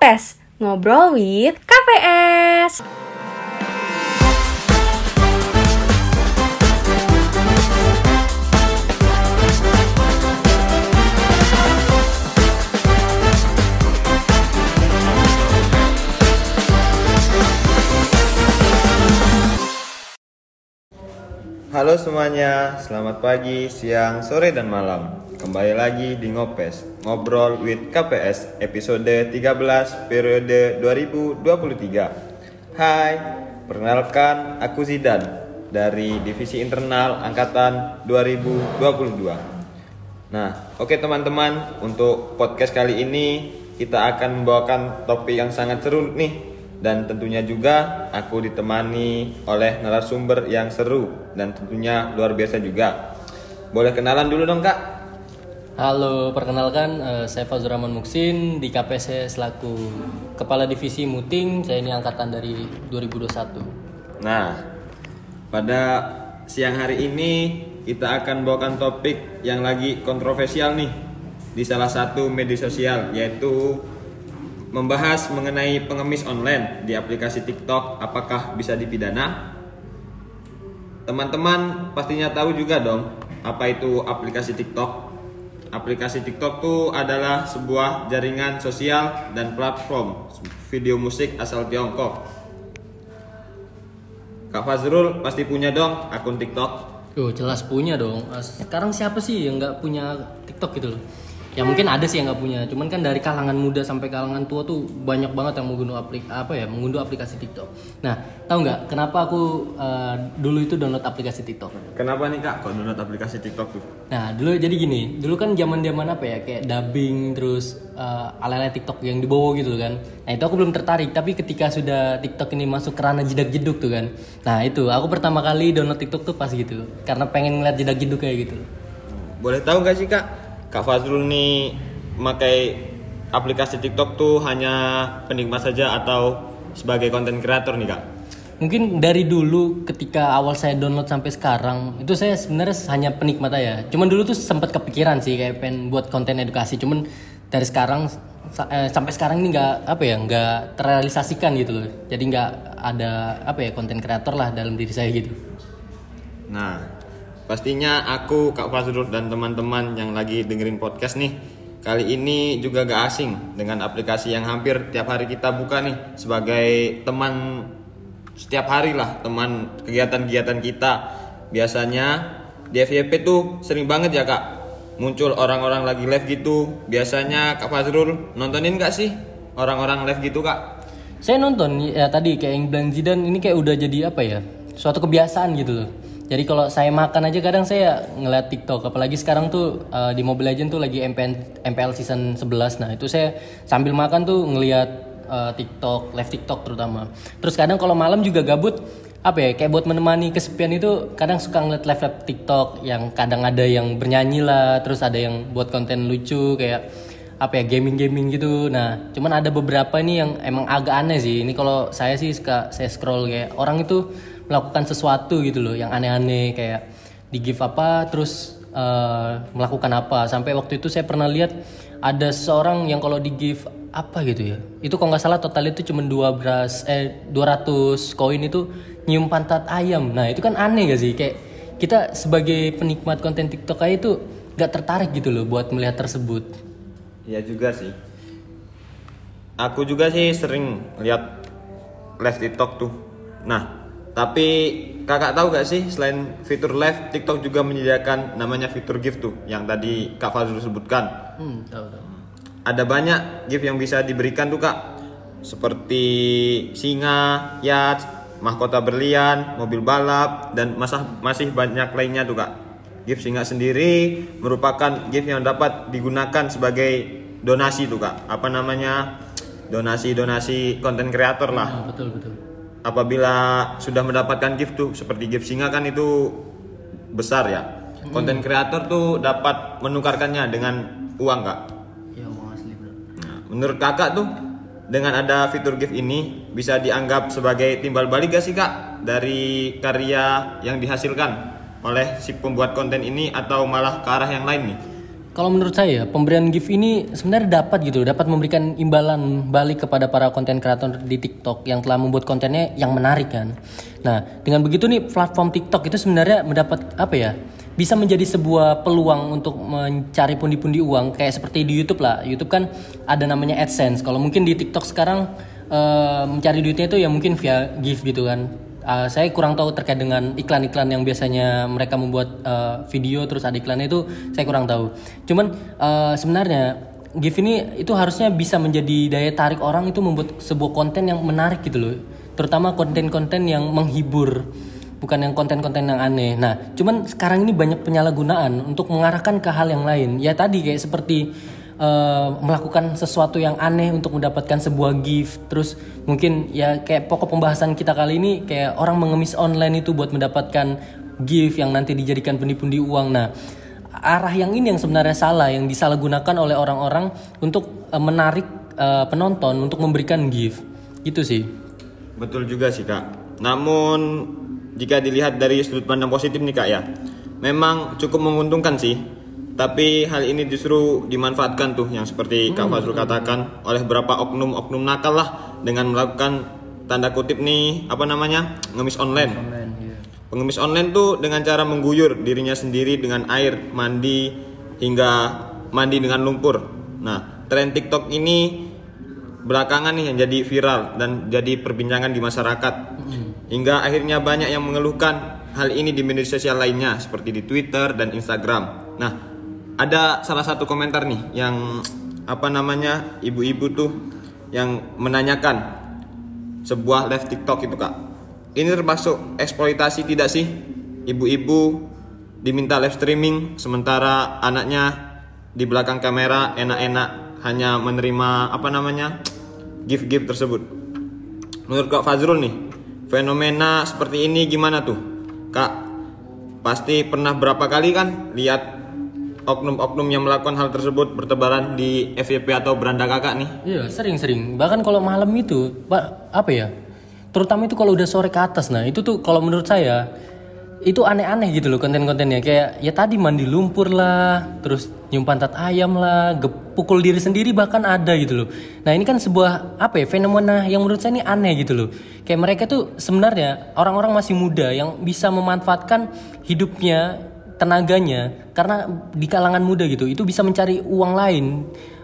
Ngopes, ngobrol with KPS. Halo semuanya, selamat pagi, siang, sore, dan malam Kembali lagi di Ngopes, Ngobrol with KPS, episode 13, periode 2023 Hai, perkenalkan aku Zidan dari Divisi Internal Angkatan 2022 Nah, oke teman-teman, untuk podcast kali ini kita akan membawakan topik yang sangat seru nih dan tentunya juga aku ditemani oleh narasumber yang seru dan tentunya luar biasa juga. Boleh kenalan dulu dong kak? Halo, perkenalkan eh, saya Fazur Rahman Muksin di KPS selaku Kepala Divisi Muting. Saya ini angkatan dari 2021. Nah, pada siang hari ini kita akan bawakan topik yang lagi kontroversial nih di salah satu media sosial yaitu membahas mengenai pengemis online di aplikasi TikTok apakah bisa dipidana? Teman-teman pastinya tahu juga dong apa itu aplikasi TikTok. Aplikasi TikTok itu adalah sebuah jaringan sosial dan platform video musik asal Tiongkok. Kak Fazrul pasti punya dong akun TikTok. Oh, jelas punya dong. Sekarang siapa sih yang nggak punya TikTok gitu loh? Ya mungkin ada sih yang nggak punya. Cuman kan dari kalangan muda sampai kalangan tua tuh banyak banget yang mengunduh aplik apa ya, mengunduh aplikasi TikTok. Nah, tahu nggak kenapa aku eh, dulu itu download aplikasi TikTok? Kenapa nih kak kok download aplikasi TikTok tuh? Nah, dulu jadi gini, dulu kan zaman-zaman apa ya, kayak dubbing terus uh, ala-ala TikTok yang dibawa gitu kan. Nah, itu aku belum tertarik, tapi ketika sudah TikTok ini masuk ke ranah jidak-jeduk tuh kan. Nah, itu aku pertama kali download TikTok tuh pas gitu, karena pengen ngeliat jidak-jeduk kayak gitu. Boleh tahu gak sih kak, Kak Fazrul nih memakai aplikasi TikTok tuh hanya penikmat saja atau sebagai konten kreator nih kak? Mungkin dari dulu ketika awal saya download sampai sekarang itu saya sebenarnya hanya penikmat aja. Cuman dulu tuh sempat kepikiran sih kayak pengen buat konten edukasi. Cuman dari sekarang eh, sampai sekarang ini nggak apa ya nggak terrealisasikan gitu loh. Jadi nggak ada apa ya konten kreator lah dalam diri saya gitu. Nah, pastinya aku Kak Fazrul dan teman-teman yang lagi dengerin podcast nih kali ini juga gak asing dengan aplikasi yang hampir tiap hari kita buka nih sebagai teman setiap hari lah teman kegiatan-kegiatan kita. Biasanya di FYP tuh sering banget ya kak muncul orang-orang lagi live gitu. Biasanya Kak Fazrul nontonin gak sih orang-orang live gitu kak? Saya nonton ya tadi kayak yang bilang Zidan ini kayak udah jadi apa ya? Suatu kebiasaan gitu loh. Jadi kalau saya makan aja kadang saya ngeliat TikTok apalagi sekarang tuh uh, di Mobile Legend tuh lagi MPN, MPL season 11. Nah, itu saya sambil makan tuh ngeliat uh, TikTok, live TikTok terutama. Terus kadang kalau malam juga gabut apa ya kayak buat menemani kesepian itu kadang suka ngeliat live live TikTok yang kadang ada yang bernyanyi lah, terus ada yang buat konten lucu kayak apa ya gaming gaming gitu nah cuman ada beberapa ini yang emang agak aneh sih ini kalau saya sih suka saya scroll kayak orang itu melakukan sesuatu gitu loh yang aneh-aneh kayak di give apa terus eh, melakukan apa sampai waktu itu saya pernah lihat ada seseorang yang kalau di give apa gitu ya itu kalau nggak salah total itu cuma 12 eh 200 koin itu nyium pantat ayam nah itu kan aneh gak sih kayak kita sebagai penikmat konten TikTok aja itu nggak tertarik gitu loh buat melihat tersebut Iya juga sih. Aku juga sih sering lihat live TikTok tuh. Nah, tapi kakak tahu gak sih selain fitur live, TikTok juga menyediakan namanya fitur gift tuh, yang tadi Kak Fazrul sebutkan. hmm tahu tahu Ada banyak gift yang bisa diberikan tuh kak, seperti singa, yacht, mahkota berlian, mobil balap, dan masa, masih banyak lainnya tuh kak. Gift singa sendiri merupakan gift yang dapat digunakan sebagai donasi tuh kak. Apa namanya? Donasi-donasi konten kreator lah. Ah, betul betul Apabila sudah mendapatkan gift tuh, seperti gift singa kan itu besar ya. Konten kreator tuh dapat menukarkannya dengan uang kak. ya mau asli bro Nah, menurut kakak tuh dengan ada fitur gift ini bisa dianggap sebagai timbal balik gak sih kak dari karya yang dihasilkan oleh si pembuat konten ini atau malah ke arah yang lain nih? Kalau menurut saya pemberian gift ini sebenarnya dapat gitu, dapat memberikan imbalan balik kepada para konten kreator di TikTok yang telah membuat kontennya yang menarik kan. Nah, dengan begitu nih platform TikTok itu sebenarnya mendapat apa ya? Bisa menjadi sebuah peluang untuk mencari pundi-pundi uang kayak seperti di YouTube lah. YouTube kan ada namanya AdSense. Kalau mungkin di TikTok sekarang uh, mencari duitnya itu ya mungkin via gift gitu kan uh, saya kurang tahu terkait dengan iklan-iklan yang biasanya mereka membuat uh, video terus ada iklannya itu saya kurang tahu. Cuman uh, sebenarnya GIF ini itu harusnya bisa menjadi daya tarik orang itu membuat sebuah konten yang menarik gitu loh. Terutama konten-konten yang menghibur bukan yang konten-konten yang aneh. Nah, cuman sekarang ini banyak penyalahgunaan untuk mengarahkan ke hal yang lain. Ya tadi kayak seperti uh, melakukan sesuatu yang aneh untuk mendapatkan sebuah gift. Terus mungkin ya kayak pokok pembahasan kita kali ini kayak orang mengemis online itu buat mendapatkan gift yang nanti dijadikan pundi-pundi uang. Nah arah yang ini yang sebenarnya salah yang disalahgunakan oleh orang-orang untuk uh, menarik uh, penonton untuk memberikan gift. Gitu sih. Betul juga sih kak. Namun jika dilihat dari sudut pandang positif nih kak ya memang cukup menguntungkan sih tapi hal ini justru dimanfaatkan tuh yang seperti Kak hmm. Fazrul katakan oleh beberapa oknum-oknum nakal lah dengan melakukan tanda kutip nih apa namanya ngemis online. online iya. Pengemis online tuh dengan cara mengguyur dirinya sendiri dengan air mandi hingga mandi dengan lumpur. Nah, tren TikTok ini belakangan nih yang jadi viral dan jadi perbincangan di masyarakat. Hmm. Hingga akhirnya banyak yang mengeluhkan hal ini di media sosial lainnya seperti di Twitter dan Instagram. Nah, ada salah satu komentar nih yang apa namanya ibu-ibu tuh yang menanyakan sebuah live TikTok itu kak. Ini termasuk eksploitasi tidak sih? Ibu-ibu diminta live streaming sementara anaknya di belakang kamera enak-enak hanya menerima apa namanya gift-gift tersebut. Menurut Kak Fazrul nih, fenomena seperti ini gimana tuh? Kak, pasti pernah berapa kali kan lihat oknum-oknum yang melakukan hal tersebut bertebaran di FYP atau beranda kakak nih? Iya, sering-sering. Bahkan kalau malam itu, Pak, apa ya? Terutama itu kalau udah sore ke atas. Nah, itu tuh kalau menurut saya itu aneh-aneh gitu loh konten-kontennya kayak ya tadi mandi lumpur lah terus nyium pantat ayam lah pukul diri sendiri bahkan ada gitu loh nah ini kan sebuah apa ya fenomena yang menurut saya ini aneh gitu loh kayak mereka tuh sebenarnya orang-orang masih muda yang bisa memanfaatkan hidupnya tenaganya karena di kalangan muda gitu itu bisa mencari uang lain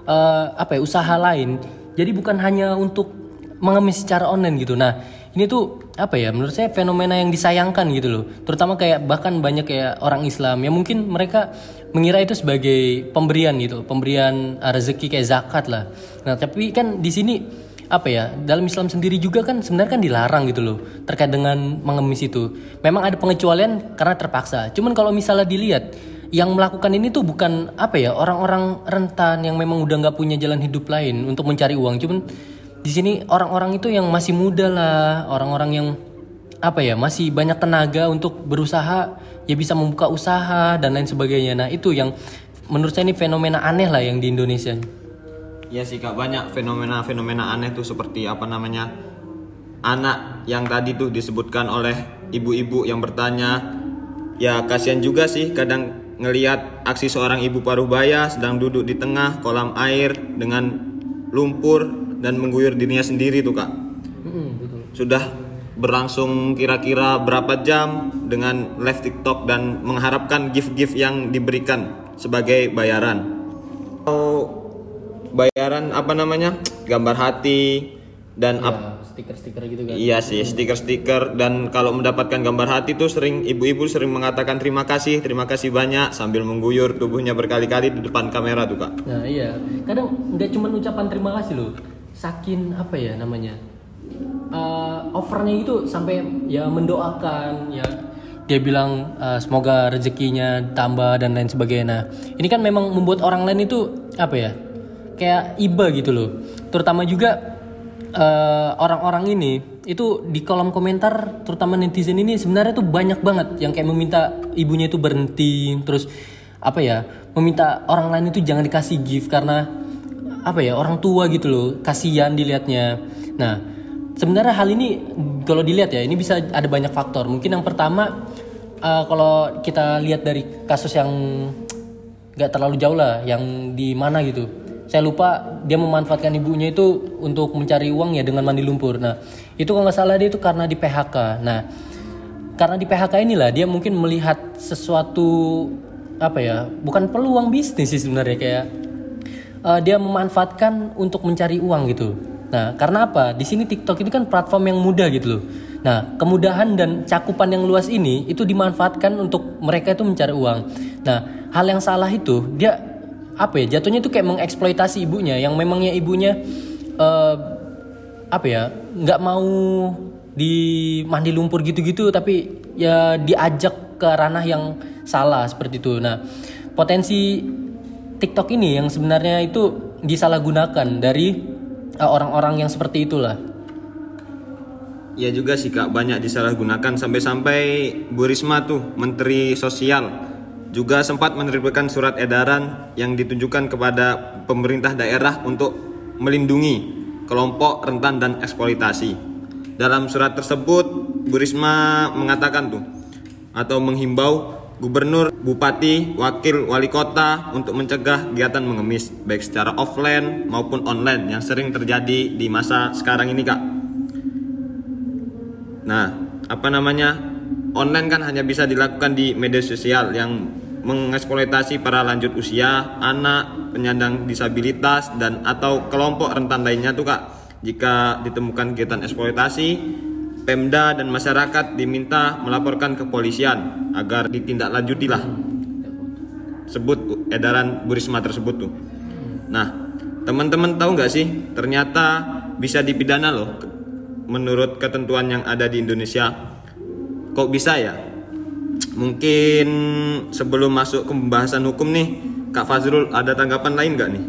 uh, apa ya usaha lain. Jadi bukan hanya untuk mengemis secara online gitu. Nah ini tuh apa ya menurut saya fenomena yang disayangkan gitu loh. Terutama kayak bahkan banyak kayak orang Islam yang mungkin mereka mengira itu sebagai pemberian gitu pemberian rezeki kayak zakat lah. Nah tapi kan di sini apa ya dalam Islam sendiri juga kan sebenarnya kan dilarang gitu loh terkait dengan mengemis itu. Memang ada pengecualian karena terpaksa. Cuman kalau misalnya dilihat yang melakukan ini tuh bukan apa ya orang-orang rentan yang memang udah nggak punya jalan hidup lain untuk mencari uang. Cuman di sini orang-orang itu yang masih muda lah orang-orang yang apa ya masih banyak tenaga untuk berusaha ya bisa membuka usaha dan lain sebagainya. Nah itu yang menurut saya ini fenomena aneh lah yang di Indonesia Ya sih kak. Banyak fenomena-fenomena aneh tuh seperti apa namanya anak yang tadi tuh disebutkan oleh ibu-ibu yang bertanya. Ya kasihan juga sih kadang ngelihat aksi seorang ibu paruh baya sedang duduk di tengah kolam air dengan lumpur dan mengguyur dirinya sendiri tuh kak. Sudah berlangsung kira-kira berapa jam dengan live TikTok dan mengharapkan gift-gift yang diberikan sebagai bayaran. Oh, bayaran apa namanya gambar hati dan ya, stiker-stiker gitu kan. Iya sih stiker-stiker. Dan kalau mendapatkan gambar hati tuh sering ibu-ibu sering mengatakan terima kasih terima kasih banyak sambil mengguyur tubuhnya berkali-kali di depan kamera tuh kak. Nah iya. Kadang nggak cuma ucapan terima kasih loh. Sakin apa ya namanya uh, offernya itu sampai ya mendoakan ya. Dia bilang uh, semoga rezekinya tambah dan lain sebagainya. Nah, ini kan memang membuat orang lain itu apa ya? Kayak iba gitu loh. Terutama juga eh, orang-orang ini itu di kolom komentar terutama netizen ini sebenarnya tuh banyak banget yang kayak meminta ibunya itu berhenti terus apa ya meminta orang lain itu jangan dikasih gift karena apa ya orang tua gitu loh kasihan dilihatnya. Nah sebenarnya hal ini kalau dilihat ya ini bisa ada banyak faktor. Mungkin yang pertama uh, kalau kita lihat dari kasus yang nggak terlalu jauh lah yang di mana gitu saya lupa dia memanfaatkan ibunya itu untuk mencari uang ya dengan mandi lumpur. Nah itu kalau nggak salah dia itu karena di PHK nah karena di PHK inilah dia mungkin melihat sesuatu apa ya bukan peluang bisnis sih sebenarnya kayak uh, dia memanfaatkan untuk mencari uang gitu. Nah karena apa? Di sini TikTok itu kan platform yang mudah gitu loh. Nah kemudahan dan cakupan yang luas ini itu dimanfaatkan untuk mereka itu mencari uang. Nah hal yang salah itu dia apa ya jatuhnya itu kayak mengeksploitasi ibunya yang memangnya ibunya uh, apa ya nggak mau di mandi lumpur gitu-gitu tapi ya diajak ke ranah yang salah seperti itu. Nah, potensi TikTok ini yang sebenarnya itu disalahgunakan dari uh, orang-orang yang seperti itulah. Ya juga sih kak banyak disalahgunakan sampai-sampai Bu Risma tuh Menteri Sosial juga sempat menerbitkan surat edaran yang ditujukan kepada pemerintah daerah untuk melindungi kelompok rentan dan eksploitasi. Dalam surat tersebut, Bu Risma mengatakan tuh atau menghimbau gubernur, bupati, wakil wali kota untuk mencegah kegiatan mengemis baik secara offline maupun online yang sering terjadi di masa sekarang ini, Kak. Nah, apa namanya? Online kan hanya bisa dilakukan di media sosial yang mengeksploitasi para lanjut usia, anak, penyandang disabilitas dan atau kelompok rentan lainnya tuh, Kak jika ditemukan kegiatan eksploitasi, Pemda dan masyarakat diminta melaporkan ke polisian agar ditindaklanjutilah sebut edaran Bu Risma tersebut tuh. Nah, teman-teman tahu nggak sih ternyata bisa dipidana loh menurut ketentuan yang ada di Indonesia. Kok bisa ya? Mungkin sebelum masuk ke pembahasan hukum nih, Kak Fazrul ada tanggapan lain nggak nih?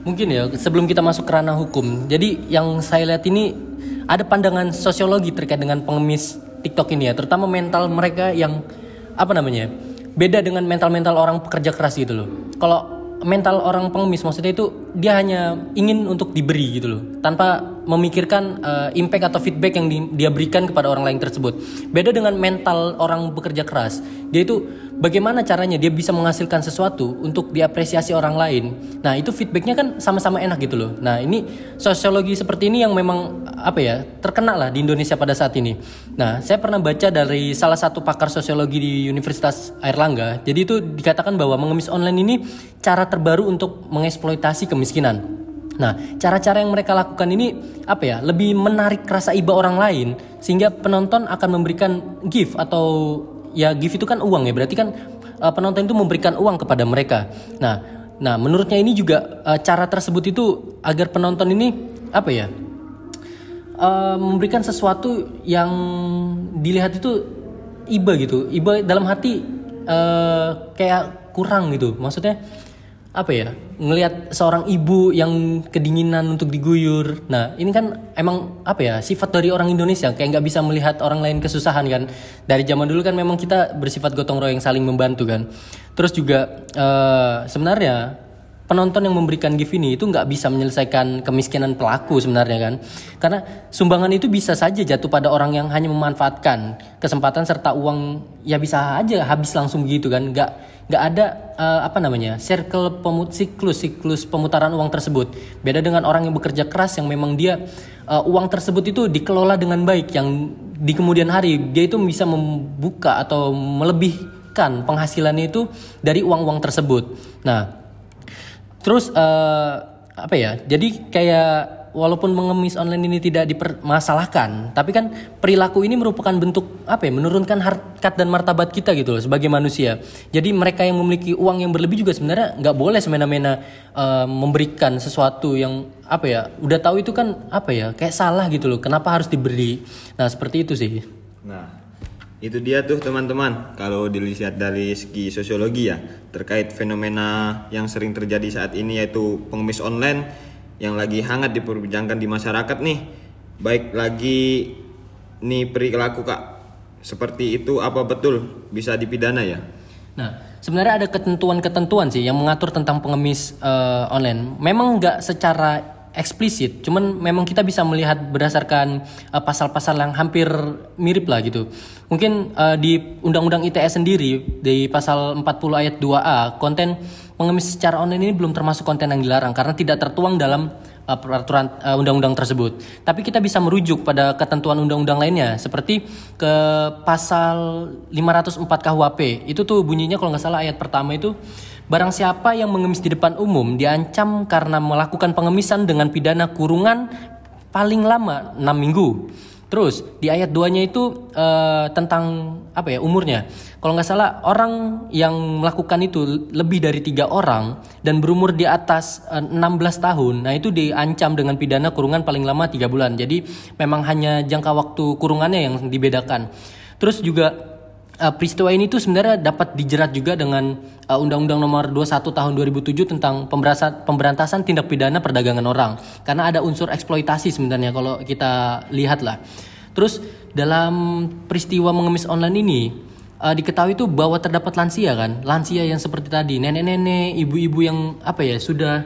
mungkin ya sebelum kita masuk ke ranah hukum jadi yang saya lihat ini ada pandangan sosiologi terkait dengan pengemis TikTok ini ya terutama mental mereka yang apa namanya beda dengan mental-mental orang pekerja keras gitu loh kalau mental orang pengemis maksudnya itu dia hanya ingin untuk diberi gitu loh tanpa memikirkan uh, impact atau feedback yang di, dia berikan kepada orang lain tersebut beda dengan mental orang bekerja keras dia itu bagaimana caranya dia bisa menghasilkan sesuatu untuk diapresiasi orang lain. Nah, itu feedbacknya kan sama-sama enak gitu loh. Nah, ini sosiologi seperti ini yang memang apa ya terkenal lah di Indonesia pada saat ini. Nah, saya pernah baca dari salah satu pakar sosiologi di Universitas Airlangga. Jadi itu dikatakan bahwa mengemis online ini cara terbaru untuk mengeksploitasi kemiskinan. Nah, cara-cara yang mereka lakukan ini apa ya? Lebih menarik rasa iba orang lain sehingga penonton akan memberikan gift atau ya gift itu kan uang ya berarti kan uh, penonton itu memberikan uang kepada mereka nah nah menurutnya ini juga uh, cara tersebut itu agar penonton ini apa ya uh, memberikan sesuatu yang dilihat itu iba gitu iba dalam hati uh, kayak kurang gitu maksudnya apa ya ngelihat seorang ibu yang kedinginan untuk diguyur. Nah ini kan emang apa ya sifat dari orang Indonesia kayak nggak bisa melihat orang lain kesusahan kan. Dari zaman dulu kan memang kita bersifat gotong royong saling membantu kan. Terus juga uh, sebenarnya penonton yang memberikan gift ini itu nggak bisa menyelesaikan kemiskinan pelaku sebenarnya kan. Karena sumbangan itu bisa saja jatuh pada orang yang hanya memanfaatkan kesempatan serta uang ya bisa aja habis langsung gitu kan. Nggak nggak ada uh, apa namanya circle pemut siklus siklus pemutaran uang tersebut. Beda dengan orang yang bekerja keras yang memang dia uh, uang tersebut itu dikelola dengan baik yang di kemudian hari dia itu bisa membuka atau melebihkan penghasilannya itu dari uang-uang tersebut. Nah terus uh, apa ya jadi kayak walaupun mengemis online ini tidak dipermasalahkan, tapi kan perilaku ini merupakan bentuk apa ya? Menurunkan harkat dan martabat kita gitu loh sebagai manusia. Jadi mereka yang memiliki uang yang berlebih juga sebenarnya nggak boleh semena-mena uh, memberikan sesuatu yang apa ya? Udah tahu itu kan apa ya? Kayak salah gitu loh. Kenapa harus diberi? Nah seperti itu sih. Nah itu dia tuh teman-teman kalau dilihat dari segi sosiologi ya terkait fenomena yang sering terjadi saat ini yaitu pengemis online yang lagi hangat diperbincangkan di masyarakat nih. Baik lagi nih perilaku Kak. Seperti itu apa betul bisa dipidana ya? Nah, sebenarnya ada ketentuan-ketentuan sih yang mengatur tentang pengemis uh, online. Memang nggak secara eksplisit, cuman memang kita bisa melihat berdasarkan uh, pasal-pasal yang hampir mirip lah gitu. Mungkin uh, di Undang-Undang ITE sendiri di pasal 40 ayat 2A, konten pengemis secara online ini belum termasuk konten yang dilarang karena tidak tertuang dalam uh, peraturan uh, undang-undang tersebut. Tapi kita bisa merujuk pada ketentuan undang-undang lainnya seperti ke pasal 504 KUHP. Itu tuh bunyinya kalau nggak salah ayat pertama itu barang siapa yang mengemis di depan umum diancam karena melakukan pengemisan dengan pidana kurungan paling lama 6 minggu. Terus di ayat 2-nya itu uh, tentang apa ya umurnya. Kalau nggak salah orang yang melakukan itu lebih dari tiga orang dan berumur di atas uh, 16 tahun, nah itu diancam dengan pidana kurungan paling lama tiga bulan. Jadi memang hanya jangka waktu kurungannya yang dibedakan. Terus juga uh, peristiwa ini tuh sebenarnya dapat dijerat juga dengan uh, Undang-Undang Nomor 21 Tahun 2007 tentang pemberantasan tindak pidana perdagangan orang. Karena ada unsur eksploitasi sebenarnya kalau kita lihat lah. Terus dalam peristiwa mengemis online ini uh, diketahui tuh bahwa terdapat lansia kan, lansia yang seperti tadi, nenek-nenek, ibu-ibu yang apa ya sudah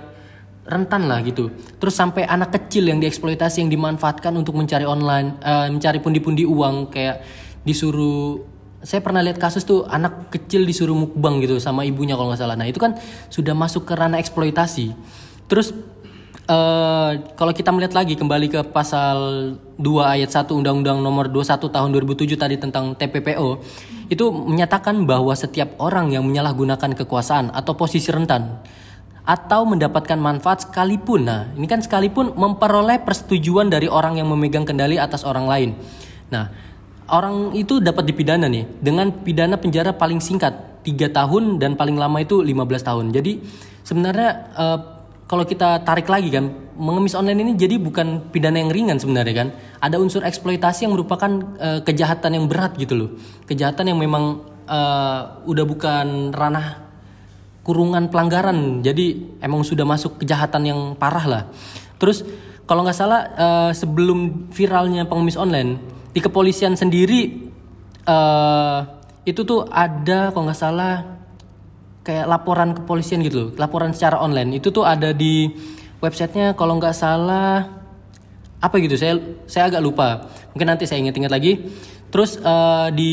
rentan lah gitu. Terus sampai anak kecil yang dieksploitasi yang dimanfaatkan untuk mencari online, uh, mencari pundi-pundi uang kayak disuruh saya pernah lihat kasus tuh anak kecil disuruh mukbang gitu sama ibunya kalau nggak salah. Nah itu kan sudah masuk ke ranah eksploitasi. Terus uh, kalau kita melihat lagi kembali ke pasal 2 ayat 1 Undang-Undang Nomor 21 Tahun 2007 tadi tentang TPPO itu menyatakan bahwa setiap orang yang menyalahgunakan kekuasaan atau posisi rentan atau mendapatkan manfaat sekalipun. Nah, ini kan sekalipun memperoleh persetujuan dari orang yang memegang kendali atas orang lain. Nah, orang itu dapat dipidana nih dengan pidana penjara paling singkat 3 tahun dan paling lama itu 15 tahun. Jadi sebenarnya uh, kalau kita tarik lagi kan mengemis online ini jadi bukan pidana yang ringan sebenarnya kan. Ada unsur eksploitasi yang merupakan uh, kejahatan yang berat gitu loh. Kejahatan yang memang uh, udah bukan ranah kurungan pelanggaran. Jadi emang sudah masuk kejahatan yang parah lah. Terus kalau nggak salah uh, sebelum viralnya pengemis online di kepolisian sendiri uh, itu tuh ada kalau nggak salah kayak laporan kepolisian gitu loh, laporan secara online. Itu tuh ada di websitenya kalau nggak salah apa gitu? Saya saya agak lupa. Mungkin nanti saya ingat-ingat lagi. Terus uh, di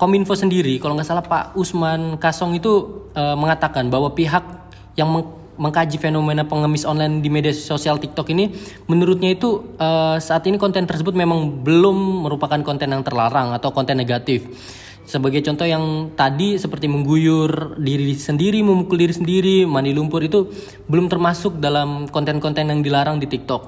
Kominfo sendiri kalau nggak salah Pak Usman Kasong itu uh, mengatakan bahwa pihak yang mengkaji fenomena pengemis online di media sosial TikTok ini menurutnya itu uh, saat ini konten tersebut memang belum merupakan konten yang terlarang atau konten negatif sebagai contoh yang tadi seperti mengguyur diri sendiri, memukul diri sendiri, mandi lumpur itu belum termasuk dalam konten-konten yang dilarang di TikTok.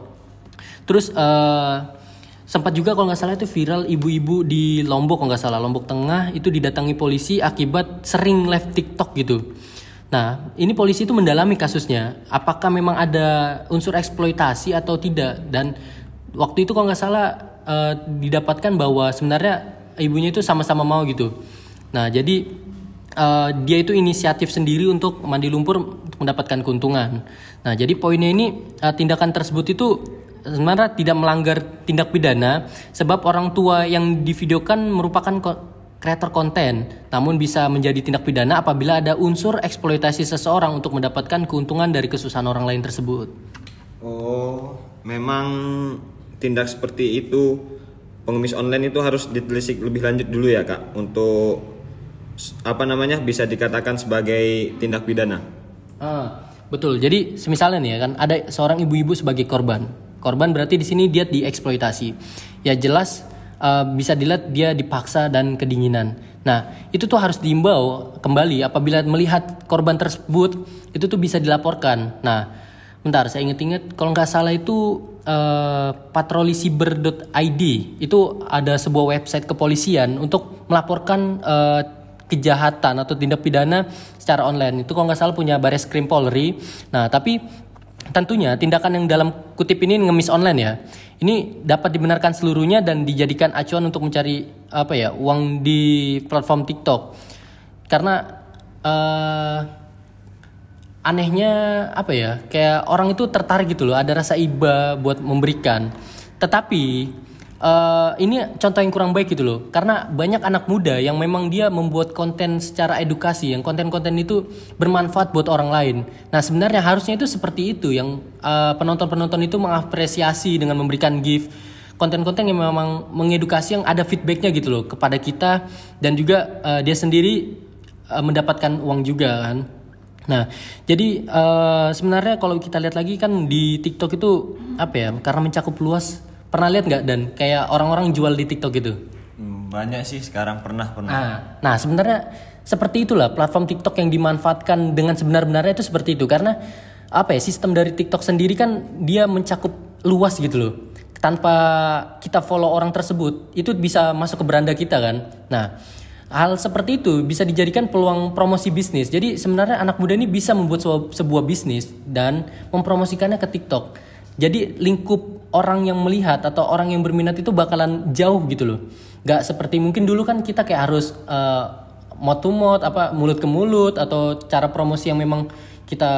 Terus uh, sempat juga kalau nggak salah itu viral ibu-ibu di Lombok kalau nggak salah Lombok Tengah itu didatangi polisi akibat sering live TikTok gitu. Nah, ini polisi itu mendalami kasusnya, apakah memang ada unsur eksploitasi atau tidak dan waktu itu kalau nggak salah uh, didapatkan bahwa sebenarnya ibunya itu sama-sama mau gitu. Nah, jadi uh, dia itu inisiatif sendiri untuk mandi lumpur untuk mendapatkan keuntungan. Nah, jadi poinnya ini uh, tindakan tersebut itu sebenarnya tidak melanggar tindak pidana sebab orang tua yang divideokan merupakan kreator konten, namun bisa menjadi tindak pidana apabila ada unsur eksploitasi seseorang untuk mendapatkan keuntungan dari kesusahan orang lain tersebut. Oh, memang tindak seperti itu pengemis online itu harus ditelisik lebih lanjut dulu ya kak untuk apa namanya bisa dikatakan sebagai tindak pidana. Ah, betul. Jadi semisalnya nih ya kan ada seorang ibu-ibu sebagai korban. Korban berarti di sini dia dieksploitasi. Ya jelas uh, bisa dilihat dia dipaksa dan kedinginan. Nah, itu tuh harus diimbau kembali apabila melihat korban tersebut itu tuh bisa dilaporkan. Nah, bentar saya inget-inget kalau nggak salah itu uh, patrolisiber.id itu ada sebuah website kepolisian untuk melaporkan uh, kejahatan atau tindak pidana secara online itu kalau nggak salah punya baris krim polri nah tapi tentunya tindakan yang dalam kutip ini ngemis online ya. Ini dapat dibenarkan seluruhnya dan dijadikan acuan untuk mencari apa ya uang di platform TikTok. Karena uh, anehnya apa ya kayak orang itu tertarik gitu loh ada rasa iba buat memberikan. Tetapi eh, ini contoh yang kurang baik gitu loh karena banyak anak muda yang memang dia membuat konten secara edukasi yang konten-konten itu bermanfaat buat orang lain nah sebenarnya harusnya itu seperti itu yang eh, penonton-penonton itu mengapresiasi dengan memberikan gift konten-konten yang memang mengedukasi yang ada feedbacknya gitu loh kepada kita dan juga eh, dia sendiri eh, mendapatkan uang juga kan Nah, jadi eh, sebenarnya kalau kita lihat lagi kan di TikTok itu apa ya? Karena mencakup luas. Pernah lihat nggak dan kayak orang-orang jual di TikTok gitu? Hmm, banyak sih sekarang pernah pernah. Nah, nah sebenarnya seperti itulah platform TikTok yang dimanfaatkan dengan sebenar-benarnya itu seperti itu karena apa ya? Sistem dari TikTok sendiri kan dia mencakup luas gitu loh. Tanpa kita follow orang tersebut, itu bisa masuk ke beranda kita kan. Nah, Hal seperti itu bisa dijadikan peluang promosi bisnis. Jadi sebenarnya anak muda ini bisa membuat sebuah, sebuah bisnis dan mempromosikannya ke TikTok. Jadi lingkup orang yang melihat atau orang yang berminat itu bakalan jauh gitu loh. Gak seperti mungkin dulu kan kita kayak harus uh, mouth to mouth apa mulut ke mulut atau cara promosi yang memang kita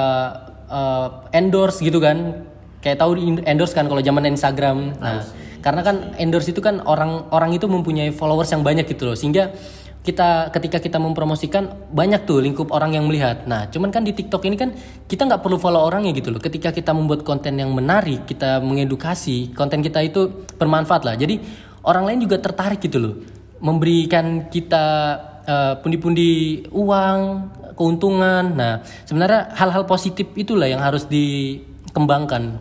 uh, endorse gitu kan. Kayak tahu endorse kan kalau zaman Instagram. Nah, karena kan endorse itu kan orang orang itu mempunyai followers yang banyak gitu loh sehingga kita ketika kita mempromosikan banyak tuh lingkup orang yang melihat. Nah, cuman kan di TikTok ini kan kita nggak perlu follow orangnya gitu loh. Ketika kita membuat konten yang menarik, kita mengedukasi, konten kita itu bermanfaat lah. Jadi orang lain juga tertarik gitu loh, memberikan kita eh, pundi-pundi uang, keuntungan. Nah, sebenarnya hal-hal positif itulah yang harus dikembangkan.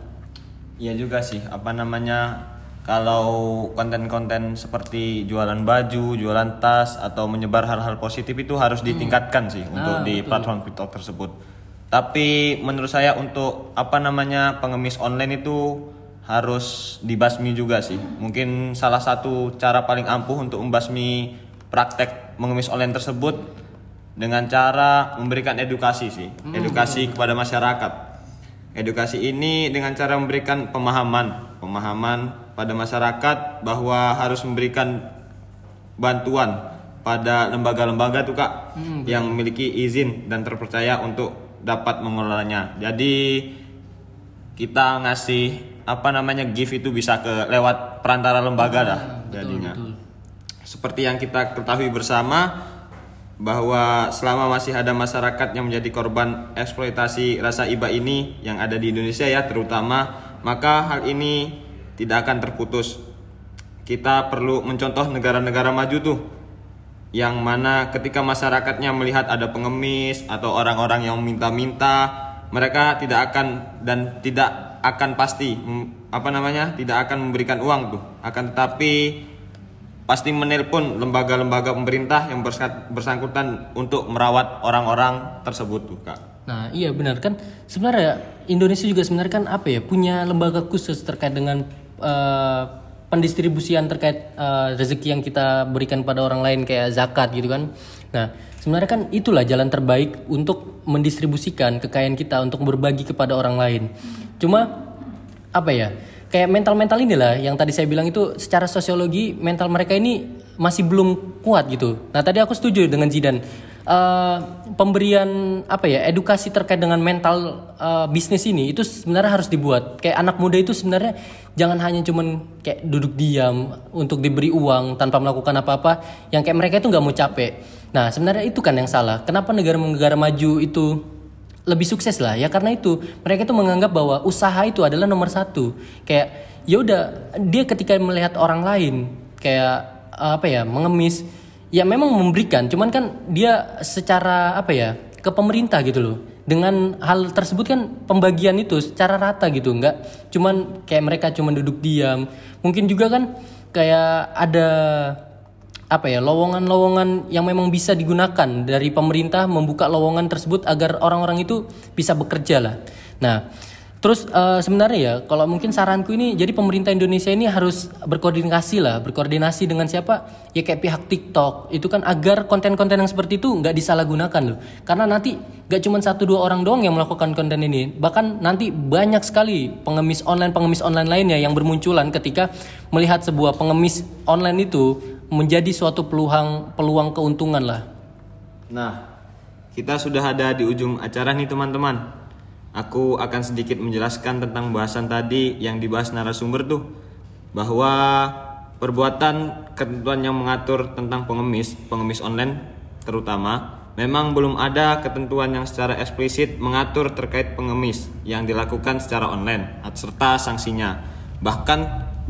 Iya juga sih, apa namanya kalau konten-konten seperti jualan baju, jualan tas atau menyebar hal-hal positif itu harus ditingkatkan sih untuk di platform TikTok tersebut. Tapi menurut saya untuk apa namanya pengemis online itu harus dibasmi juga sih. Mungkin salah satu cara paling ampuh untuk membasmi praktek mengemis online tersebut dengan cara memberikan edukasi sih, edukasi kepada masyarakat. Edukasi ini dengan cara memberikan pemahaman, pemahaman pada masyarakat bahwa harus memberikan bantuan pada lembaga-lembaga tuh kak yang memiliki izin dan terpercaya untuk dapat mengelolanya. Jadi kita ngasih apa namanya gift itu bisa ke lewat perantara lembaga dah jadinya. Seperti yang kita ketahui bersama bahwa selama masih ada masyarakat yang menjadi korban eksploitasi rasa iba ini yang ada di Indonesia ya terutama maka hal ini tidak akan terputus. Kita perlu mencontoh negara-negara maju tuh yang mana ketika masyarakatnya melihat ada pengemis atau orang-orang yang minta-minta mereka tidak akan dan tidak akan pasti mm, apa namanya tidak akan memberikan uang tuh akan tetapi pasti menelpon lembaga-lembaga pemerintah yang bersa- bersangkutan untuk merawat orang-orang tersebut tuh kak. Nah, iya benar kan sebenarnya Indonesia juga sebenarnya kan apa ya punya lembaga khusus terkait dengan eh, pendistribusian terkait eh, rezeki yang kita berikan pada orang lain kayak zakat gitu kan. Nah, sebenarnya kan itulah jalan terbaik untuk mendistribusikan kekayaan kita untuk berbagi kepada orang lain. Cuma apa ya? Kayak mental-mental inilah yang tadi saya bilang itu secara sosiologi mental mereka ini masih belum kuat gitu. Nah, tadi aku setuju dengan Zidan. Eh, pemberian apa ya edukasi terkait dengan mental eh, bisnis ini itu sebenarnya harus dibuat. Kayak anak muda itu sebenarnya jangan hanya cuman kayak duduk diam untuk diberi uang tanpa melakukan apa-apa. Yang kayak mereka itu nggak mau capek. Nah sebenarnya itu kan yang salah. Kenapa negara-negara maju itu lebih sukses lah? Ya karena itu. Mereka itu menganggap bahwa usaha itu adalah nomor satu. Kayak ya udah dia ketika melihat orang lain kayak apa ya mengemis ya memang memberikan cuman kan dia secara apa ya ke pemerintah gitu loh dengan hal tersebut kan pembagian itu secara rata gitu nggak cuman kayak mereka cuman duduk diam mungkin juga kan kayak ada apa ya lowongan-lowongan yang memang bisa digunakan dari pemerintah membuka lowongan tersebut agar orang-orang itu bisa bekerja lah. Nah, terus eh, sebenarnya ya kalau mungkin saranku ini jadi pemerintah Indonesia ini harus berkoordinasi lah, berkoordinasi dengan siapa? Ya kayak pihak TikTok itu kan agar konten-konten yang seperti itu nggak disalahgunakan loh. Karena nanti nggak cuma satu dua orang doang yang melakukan konten ini, bahkan nanti banyak sekali pengemis online pengemis online lainnya yang bermunculan ketika melihat sebuah pengemis online itu menjadi suatu peluang peluang keuntungan lah. Nah, kita sudah ada di ujung acara nih teman-teman. Aku akan sedikit menjelaskan tentang bahasan tadi yang dibahas narasumber tuh bahwa perbuatan ketentuan yang mengatur tentang pengemis, pengemis online terutama, memang belum ada ketentuan yang secara eksplisit mengatur terkait pengemis yang dilakukan secara online serta sanksinya. Bahkan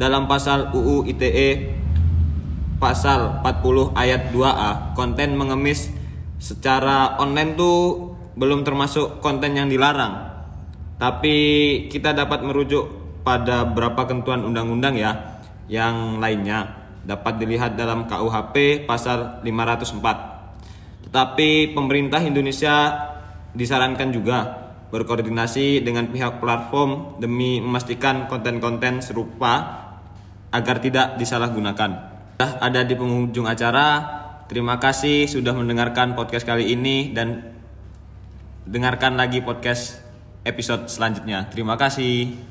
dalam pasal UU ITE pasal 40 ayat 2A, konten mengemis secara online tuh belum termasuk konten yang dilarang. Tapi kita dapat merujuk pada beberapa ketentuan undang-undang ya yang lainnya dapat dilihat dalam KUHP pasal 504. Tetapi pemerintah Indonesia disarankan juga berkoordinasi dengan pihak platform demi memastikan konten-konten serupa agar tidak disalahgunakan. Sudah ada di penghujung acara. Terima kasih sudah mendengarkan podcast kali ini dan dengarkan lagi podcast episode selanjutnya. Terima kasih.